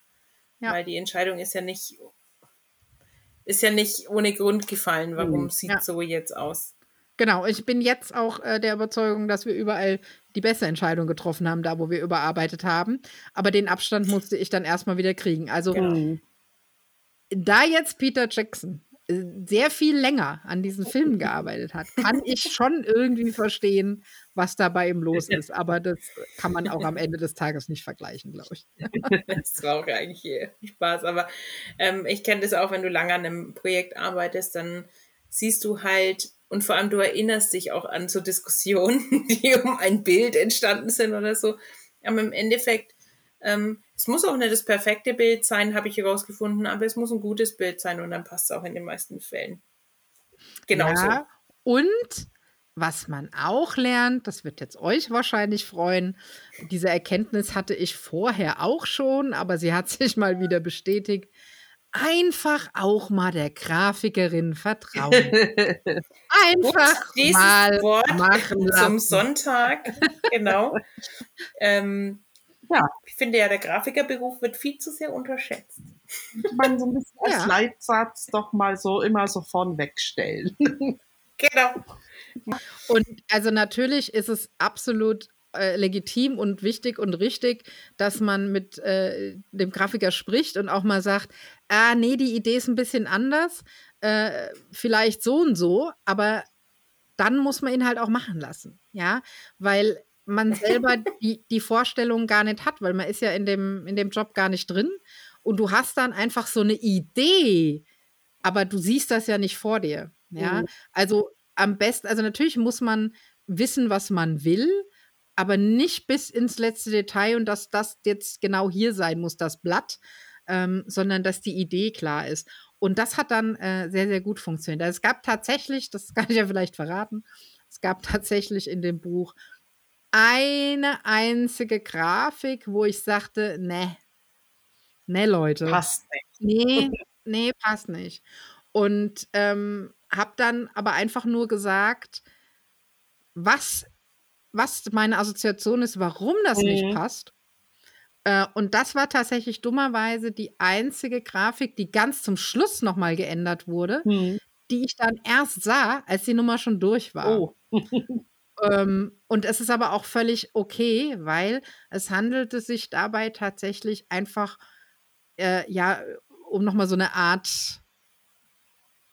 Ja. Weil die Entscheidung ist ja nicht, ist ja nicht ohne Grund gefallen, warum Mhm. sieht Ja. so jetzt aus. Genau, ich bin jetzt auch äh, der Überzeugung, dass wir überall die beste Entscheidung getroffen haben, da wo wir überarbeitet haben. Aber den Abstand musste ich dann erstmal wieder kriegen. Also Genau. Da jetzt Peter Jackson äh, sehr viel länger an diesen Filmen gearbeitet hat, kann ich schon irgendwie verstehen, was da bei ihm los ist. Aber das kann man auch am Ende des Tages nicht vergleichen, glaube ich. Das war auch eigentlich eh Spaß. Aber ähm, ich kenne das auch, wenn du lange an einem Projekt arbeitest, dann siehst du halt, und vor allem du erinnerst dich auch an so Diskussionen, die um ein Bild entstanden sind oder so. Aber im Endeffekt, ähm, es muss auch nicht das perfekte Bild sein, habe ich herausgefunden, aber es muss ein gutes Bild sein und dann passt es auch in den meisten Fällen. Genau Ja, und was man auch lernt, das wird jetzt euch wahrscheinlich freuen, diese Erkenntnis hatte ich vorher auch schon, aber sie hat sich mal wieder bestätigt. Einfach auch mal der Grafikerin vertrauen. Einfach Ups, dieses mal Wort machen Zum lassen. Sonntag, genau. ähm, Ja. Ich finde ja, der Grafikerberuf wird viel zu sehr unterschätzt. Man so ein bisschen als Ja. Leitsatz doch mal so immer so vorn wegstellen. Genau. Und also natürlich ist es absolut äh, legitim und wichtig und richtig, dass man mit äh, dem Grafiker spricht und auch mal sagt, ah, nee, die Idee ist ein bisschen anders, äh, vielleicht so und so, aber dann muss man ihn halt auch machen lassen, ja, weil man selber die, die Vorstellung gar nicht hat, weil man ist ja in dem, in dem Job gar nicht drin. Und du hast dann einfach so eine Idee, aber du siehst das ja nicht vor dir. Ja, mhm. also am besten, also natürlich muss man wissen, was man will, aber nicht bis ins letzte Detail und dass das jetzt genau hier sein muss, das Blatt, ähm, sondern dass die Idee klar ist. Und das hat dann äh, sehr, sehr gut funktioniert. Also es gab tatsächlich, das kann ich ja vielleicht verraten, es gab tatsächlich in dem Buch eine einzige Grafik, wo ich sagte, ne, ne Leute. Passt nicht. Nee, nee, passt nicht. Und ähm, habe dann aber einfach nur gesagt, was, was meine Assoziation ist, warum das mhm. nicht passt. Äh, und das war tatsächlich dummerweise die einzige Grafik, die ganz zum Schluss nochmal geändert wurde, mhm. die ich dann erst sah, als die Nummer schon durch war. Oh. ähm, und es ist aber auch völlig okay, weil es handelte sich dabei tatsächlich einfach, äh, ja, um nochmal so eine Art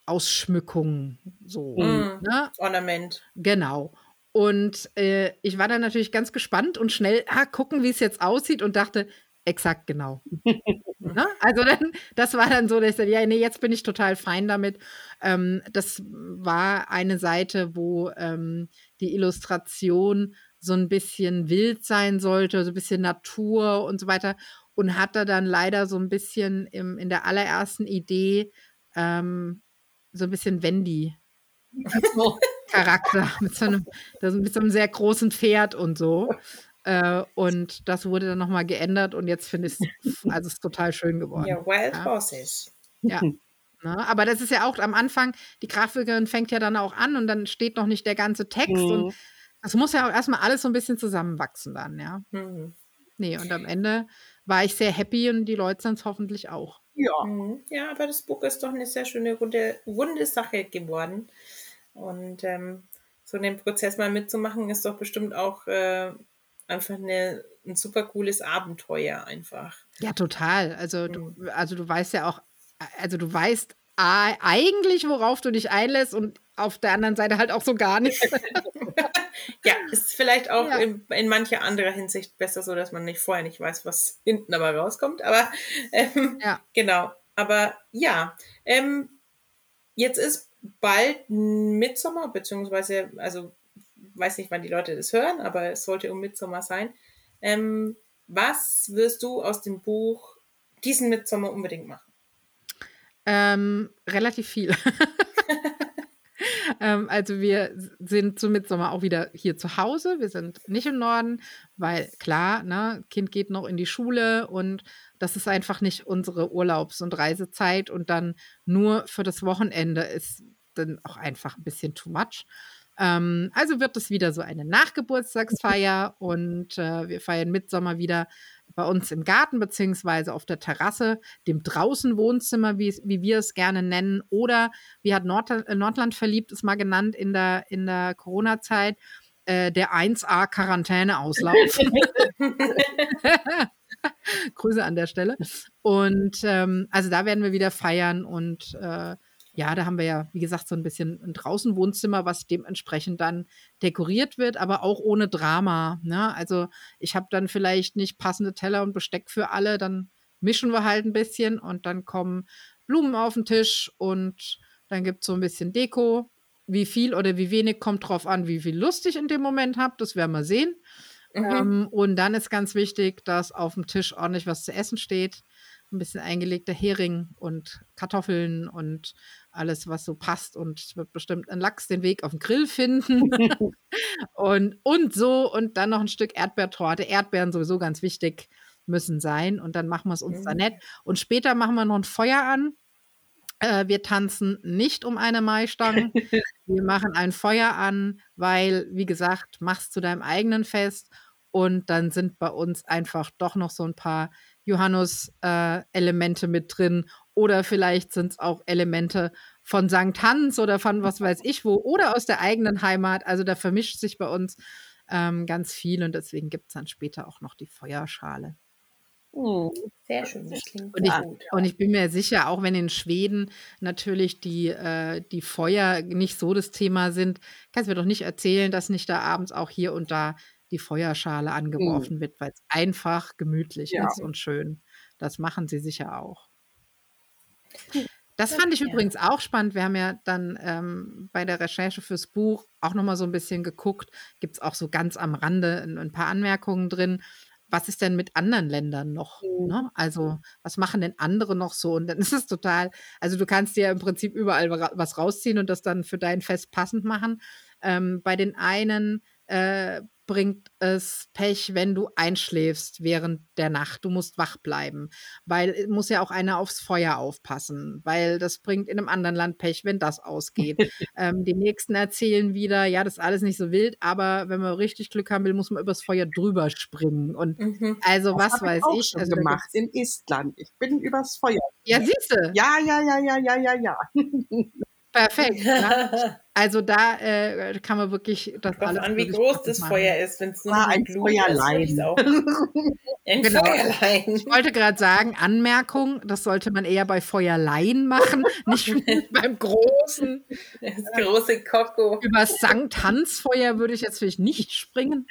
Ausschmückung, so. Mm, ne? Ornament. Genau. Und äh, ich war dann natürlich ganz gespannt und schnell ah, gucken, wie es jetzt aussieht und dachte, exakt genau. ne? Also dann, das war dann so, dass ich dachte, ja, nee, jetzt bin ich total fein damit. Ähm, das war eine Seite, wo ähm, die Illustration so ein bisschen wild sein sollte, so ein bisschen Natur und so weiter. Und hatte dann leider so ein bisschen im, in der allerersten Idee ähm, so ein bisschen Wendy. Charakter mit so, einem, mit so einem sehr großen Pferd und so. Äh, und das wurde dann nochmal geändert und jetzt finde ich es, also es ist total schön geworden. Ja, Wild ja. Horses. Ja. Na, ne? aber das ist ja auch am Anfang, die Grafikerin fängt ja dann auch an und dann steht noch nicht der ganze Text mhm. und das muss ja auch erstmal alles so ein bisschen zusammenwachsen dann, ja. Mhm. Nee, und am Ende war ich sehr happy und die Leute sind es hoffentlich auch. Ja. Mhm. Ja, aber das Buch ist doch eine sehr schöne, runde, runde Sache geworden. Und ähm, so den Prozess mal mitzumachen, ist doch bestimmt auch äh, einfach eine, ein super cooles Abenteuer einfach. Ja, total. Also, mhm. du, also du weißt ja auch, also du weißt eigentlich, worauf du dich einlässt und auf der anderen Seite halt auch so gar nicht. ja, ist vielleicht auch ja. in, in, mancher anderer Hinsicht besser so, dass man nicht vorher nicht weiß, was hinten aber rauskommt. Aber ähm, ja. genau. Aber ja, ähm, jetzt ist bald Mitsommer, beziehungsweise, also weiß nicht, wann die Leute das hören, aber es sollte um Mitsommer sein. Ähm, was wirst du aus dem Buch diesen Mitsommer unbedingt machen? Ähm, relativ viel. ähm, also wir sind zum Mitsommer auch wieder hier zu Hause. Wir sind nicht im Norden, weil klar, ne, Kind geht noch in die Schule und das ist einfach nicht unsere Urlaubs- und Reisezeit und dann nur für das Wochenende ist dann auch einfach ein bisschen too much. Ähm, also wird es wieder so eine Nachgeburtstagsfeier und äh, wir feiern Mitsommer wieder bei uns im Garten beziehungsweise auf der Terrasse, dem Draußenwohnzimmer, wie, wie wir es gerne nennen, oder wie hat Nord äh, Nordland verliebt es mal genannt in der, in der Corona-Zeit, äh, der 1A-Quarantäneauslauf. Grüße an der Stelle. Und ähm, also da werden wir wieder feiern und äh, ja, da haben wir ja, wie gesagt, so ein bisschen ein Draußenwohnzimmer, was dementsprechend dann dekoriert wird, aber auch ohne Drama. Ne? Also ich habe dann vielleicht nicht passende Teller und Besteck für alle, dann mischen wir halt ein bisschen und dann kommen Blumen auf den Tisch und dann gibt es so ein bisschen Deko. Wie viel oder wie wenig kommt drauf an, wie viel Lust ich in dem Moment habe. Das werden wir sehen. Mhm. Ähm, und dann ist ganz wichtig, dass auf dem Tisch ordentlich was zu essen steht ein bisschen eingelegter Hering und Kartoffeln und alles, was so passt. Und es wird bestimmt ein Lachs den Weg auf den Grill finden. und, und so. Und dann noch ein Stück Erdbeertorte. Erdbeeren sowieso ganz wichtig müssen sein. Und dann machen wir es uns mhm. da nett. Und später machen wir noch ein Feuer an. Äh, wir tanzen nicht um eine Maistange. wir machen ein Feuer an, weil, wie gesagt, machst zu deinem eigenen Fest. Und dann sind bei uns einfach doch noch so ein paar Johannes-Elemente äh, mit drin. Oder vielleicht sind es auch Elemente von St. Hans oder von was weiß ich wo oder aus der eigenen Heimat. Also da vermischt sich bei uns ähm, ganz viel und deswegen gibt es dann später auch noch die Feuerschale. Oh, sehr schön, das klingt und ich, gut. Und ich bin mir sicher, auch wenn in Schweden natürlich die, äh, die Feuer nicht so das Thema sind, kannst du mir doch nicht erzählen, dass nicht da abends auch hier und da die Feuerschale angeworfen Mhm. wird, weil es einfach gemütlich Ja. ist und schön. Das machen sie sicher auch. Das fand ich übrigens auch spannend. Wir haben ja dann ähm, bei der Recherche fürs Buch auch noch mal so ein bisschen geguckt. Gibt es auch so ganz am Rande ein, ein paar Anmerkungen drin. Was ist denn mit anderen Ländern noch? Mhm. Ne? Also, was machen denn andere noch so? Und dann ist es total, also du kannst dir ja im Prinzip überall wa- was rausziehen und das dann für dein Fest passend machen. Ähm, bei den einen äh, bringt es Pech, wenn du einschläfst während der Nacht. Du musst wach bleiben, weil es muss ja auch einer aufs Feuer aufpassen, weil das bringt in einem anderen Land Pech, wenn das ausgeht. ähm, die nächsten erzählen wieder, ja, das ist alles nicht so wild, aber wenn man richtig Glück haben will, muss man übers Feuer drüber springen. Und Mhm. also Das was habe weiß ich ich. Also, gemacht in Estland. Ich bin übers Feuer. ja, siehst du, Ja, ja, ja, ja, ja, ja, ja. Kommt perfekt. Ja. Also da äh, kann man wirklich das alles an, wie groß das machen. Feuer ist. Wenn es nur Ah, ein ist, Feuerlein. auch. Ein Genau. Feuerlein. Ich wollte gerade sagen, Anmerkung, das sollte man eher bei Feuerlein machen, nicht beim großen. Das große Koko. Über Sankt Hans Feuer würde ich jetzt vielleicht nicht springen.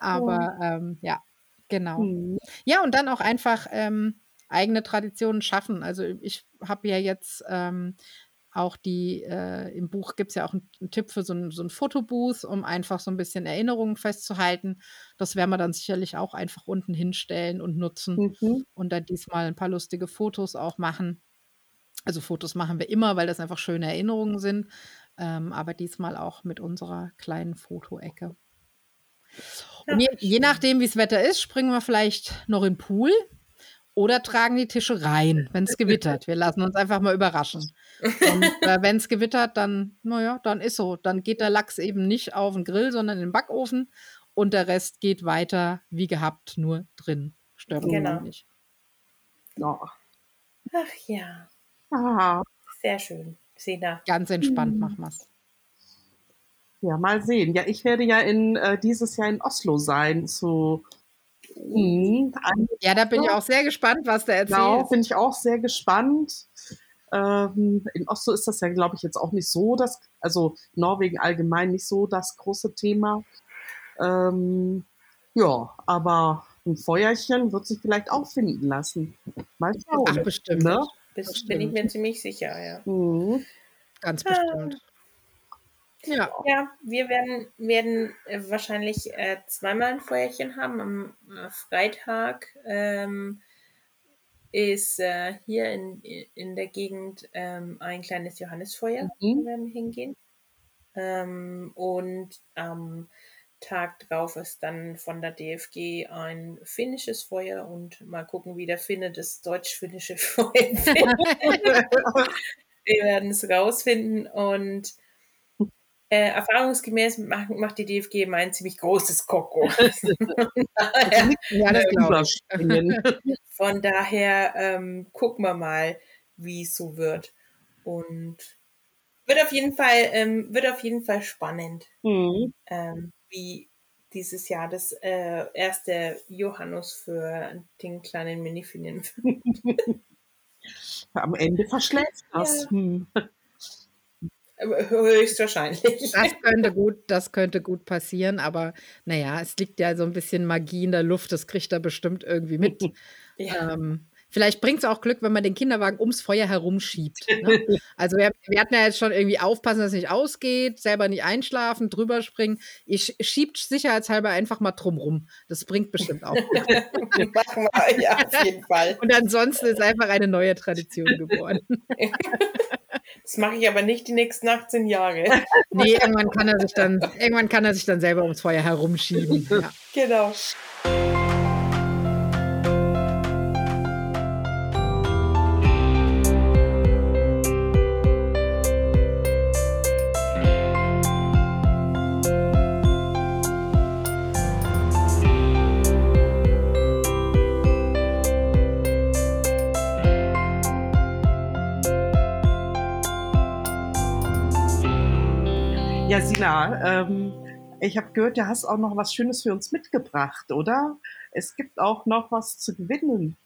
Aber ähm, ja, genau. Hm. Ja, und dann auch einfach ähm, eigene Traditionen schaffen. Also ich habe ja jetzt ähm, auch die, äh, im Buch gibt es ja auch einen, einen Tipp für so ein, so ein Fotobooth, um einfach so ein bisschen Erinnerungen festzuhalten. Das werden wir dann sicherlich auch einfach unten hinstellen und nutzen Mhm. und dann diesmal ein paar lustige Fotos auch machen. Also Fotos machen wir immer, weil das einfach schöne Erinnerungen sind, ähm, aber diesmal auch mit unserer kleinen Fotoecke. Und je, je nachdem, wie das Wetter ist, springen wir vielleicht noch in den Pool oder tragen die Tische rein, wenn es gewittert. Wir lassen uns einfach mal überraschen. Und äh, wenn es gewittert, dann, naja, dann ist so. Dann geht der Lachs eben nicht auf den Grill, sondern in den Backofen und der Rest geht weiter wie gehabt, nur drin. Stört Genau. nicht. Ja. Ach ja, Ah, sehr schön. Sina. Ganz entspannt machen wir es. ja, mal sehen. Ja, ich werde ja in, äh, dieses Jahr in Oslo sein zu Mhm, ein- Ja, da bin ich auch sehr gespannt, was du Genau, erzählst. bin ich auch sehr gespannt. Ähm, in Oslo ist das ja, glaube ich, jetzt auch nicht so das, also Norwegen allgemein nicht so das große Thema. Ähm, ja, aber ein Feuerchen wird sich vielleicht auch finden lassen. Mal schauen. Ach, bestimmt. Ne? Das Das bin ich stimmt. mir ziemlich sicher, ja. Mhm. Ganz bestimmt. Ja, Ja, wir werden, werden äh, wahrscheinlich äh, zweimal ein Feuerchen haben. Am äh, Freitag ähm, ist äh, hier in, in der Gegend ähm, ein kleines Johannisfeuer. Mhm. Wir werden hingehen. Ähm, und am Tag drauf ist dann von der DFG ein finnisches Feuer und mal gucken, wie der Finne das deutsch-finnische Feuer findet. Wir werden es rausfinden und äh, erfahrungsgemäß macht, macht die DFG immer ein ziemlich großes Koko. Also ja das glaube ich. Von daher ähm, gucken wir mal, wie es so wird. Und wird auf jeden Fall, ähm, wird auf jeden Fall spannend, Mhm. ähm, wie dieses Jahr das äh, erste Johannes für den kleinen Minifinen. Am Ende verschläft das. Ja. Hm. Höchstwahrscheinlich. Das könnte gut, das könnte gut passieren, aber naja, es liegt ja so ein bisschen Magie in der Luft, das kriegt er bestimmt irgendwie mit. Ja. Ähm, vielleicht bringt es auch Glück, wenn man den Kinderwagen ums Feuer herumschiebt. Ne? Also wir, wir hatten ja jetzt schon irgendwie aufpassen, dass es nicht ausgeht, selber nicht einschlafen, drüber springen. Ihr sch- schiebt sicherheitshalber einfach mal drumrum. Das bringt bestimmt auch. Glück. Machen wir, ja, auf jeden Fall. Und ansonsten ist einfach eine neue Tradition geboren. Das mache ich aber nicht die nächsten 18 Jahre. Nee, irgendwann kann er sich dann, irgendwann kann er sich dann selber ums Feuer herumschieben. Ja. Genau. Ja, Sina, ähm, ich habe gehört, du hast auch noch was Schönes für uns mitgebracht, oder? Es gibt auch noch was zu gewinnen.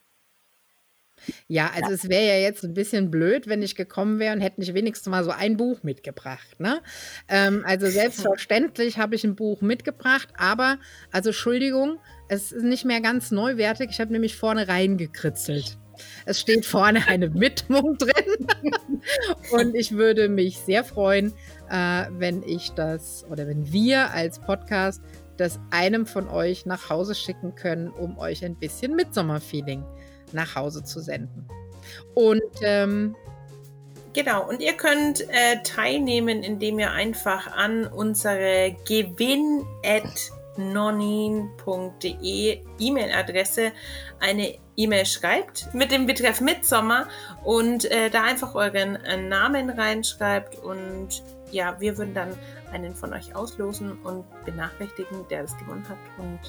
Ja, also es wäre ja jetzt ein bisschen blöd, wenn ich gekommen wäre und hätte nicht wenigstens mal so ein Buch mitgebracht. Ne? Ähm, also selbstverständlich habe ich ein Buch mitgebracht, aber, also Entschuldigung, es ist nicht mehr ganz neuwertig. Ich habe nämlich vorne reingekritzelt. Es steht vorne eine Widmung drin. und ich würde mich sehr freuen, äh, wenn ich das oder wenn wir als Podcast das einem von euch nach Hause schicken können, um euch ein bisschen Mitsommerfeeling nach Hause zu senden. Und ähm, Genau, und ihr könnt äh, teilnehmen, indem ihr einfach an unsere gewinn nonin.de E-Mail-Adresse eine E-Mail schreibt mit dem Betreff Mitsommer und äh, da einfach euren äh, Namen reinschreibt und ja, wir würden dann einen von euch auslosen und benachrichtigen, der das gewonnen hat und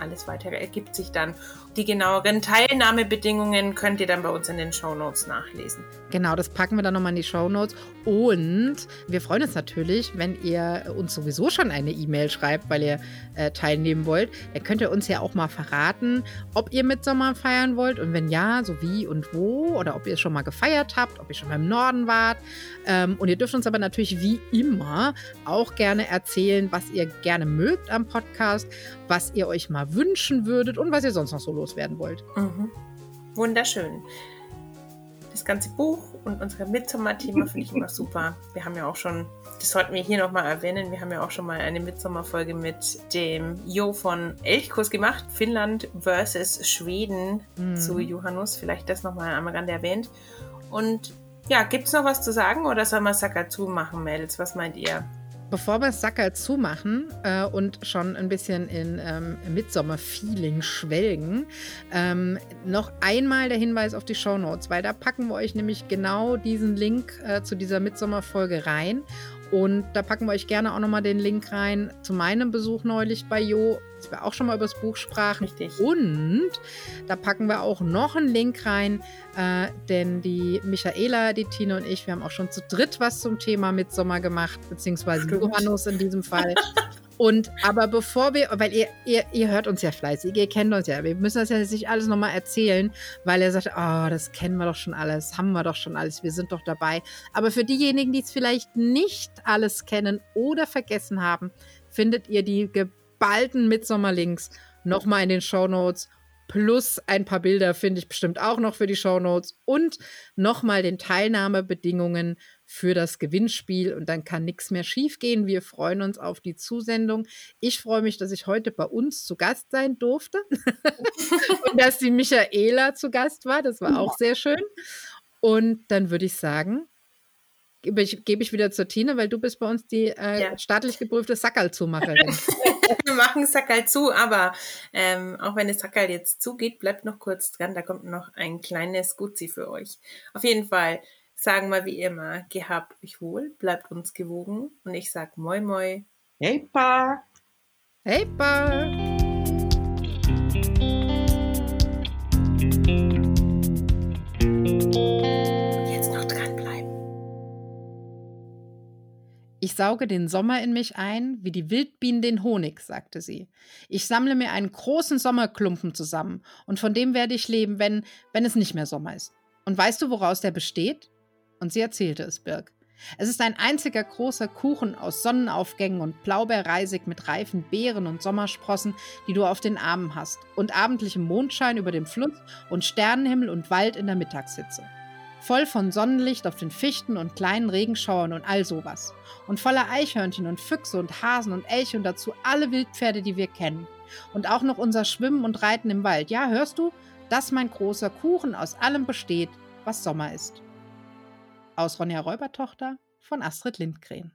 alles weitere ergibt sich dann. Die genaueren Teilnahmebedingungen könnt ihr dann bei uns in den Show Notes nachlesen. Genau, das packen wir dann nochmal in die Show Notes. Und wir freuen uns natürlich, wenn ihr uns sowieso schon eine E-Mail schreibt, weil ihr äh, teilnehmen wollt. Dann könnt ihr uns ja auch mal verraten, ob ihr mit Sommer feiern wollt und wenn ja, so wie und wo oder ob ihr schon mal gefeiert habt, ob ihr schon mal im Norden wart. Ähm, und ihr dürft uns aber natürlich wie immer auch gerne erzählen, was ihr gerne mögt am Podcast, was ihr euch mal wünschen würdet und was ihr sonst noch so loswerden wollt. Mhm. Wunderschön. Das ganze Buch und unser Midsommar-Thema finde ich immer super. Wir haben ja auch schon, das sollten wir hier nochmal erwähnen, wir haben ja auch schon mal eine Midsommar-Folge mit dem Jo von Elchkurs gemacht, Finnland versus Schweden mhm. zu Johannes. Vielleicht das nochmal am Rande erwähnt. Und ja, gibt es noch was zu sagen oder soll man Sacker zumachen, Mädels? Was meint ihr? Bevor wir Sacker zumachen äh, und schon ein bisschen in ähm, Midsommer-Feeling schwelgen, ähm, noch einmal der Hinweis auf die Show Notes, weil da packen wir euch nämlich genau diesen Link äh, zu dieser Midsommer-Folge rein. Und da packen wir euch gerne auch nochmal den Link rein zu meinem Besuch neulich bei Jo, dass wir auch schon mal über das Buch sprachen. Richtig. Und da packen wir auch noch einen Link rein, äh, denn die Michaela, die Tine und ich, wir haben auch schon zu dritt was zum Thema Mitsommer gemacht, beziehungsweise Johannes in diesem Fall. Und aber bevor wir, weil ihr, ihr, ihr hört uns ja fleißig, ihr kennt uns ja, wir müssen das ja nicht alles nochmal erzählen, weil er sagt, oh, das kennen wir doch schon alles, haben wir doch schon alles, wir sind doch dabei. Aber für diejenigen, die es vielleicht nicht alles kennen oder vergessen haben, findet ihr die geballten Midsommerlinks nochmal in den Show Notes plus ein paar Bilder finde ich bestimmt auch noch für die Show Notes und nochmal den Teilnahmebedingungen für das Gewinnspiel und dann kann nichts mehr schiefgehen. Wir freuen uns auf die Zusendung. Ich freue mich, dass ich heute bei uns zu Gast sein durfte und dass die Michaela zu Gast war. Das war auch sehr schön. Und dann würde ich sagen, gebe ich, gebe ich wieder zur Tine, weil du bist bei uns die äh, ja. staatlich geprüfte Sackerl-Zumacherin. Wir machen Sackerl zu, aber ähm, auch wenn das Sackerl jetzt zugeht, bleibt noch kurz dran. Da kommt noch ein kleines Gutzi für euch. Auf jeden Fall sagen wir wie immer, gehabt euch wohl, bleibt uns gewogen und ich sag moi moi. Hey Pa! Hey Pa! Ich sauge den Sommer in mich ein, wie die Wildbienen den Honig, sagte sie. Ich sammle mir einen großen Sommerklumpen zusammen und von dem werde ich leben, wenn, wenn es nicht mehr Sommer ist. Und weißt du, woraus der besteht? Und sie erzählte es Birg. Es ist ein einziger großer Kuchen aus Sonnenaufgängen und Blaubeerreisig mit reifen Beeren und Sommersprossen, die du auf den Armen hast, und abendlichem Mondschein über dem Fluss und Sternenhimmel und Wald in der Mittagshitze. Voll von Sonnenlicht auf den Fichten und kleinen Regenschauern und all sowas. Und voller Eichhörnchen und Füchse und Hasen und Elche und dazu alle Wildpferde, die wir kennen. Und auch noch unser Schwimmen und Reiten im Wald. Ja, hörst du? Dass mein großer Kuchen aus allem besteht, was Sommer ist aus Ronja Räubertochter von Astrid Lindgren.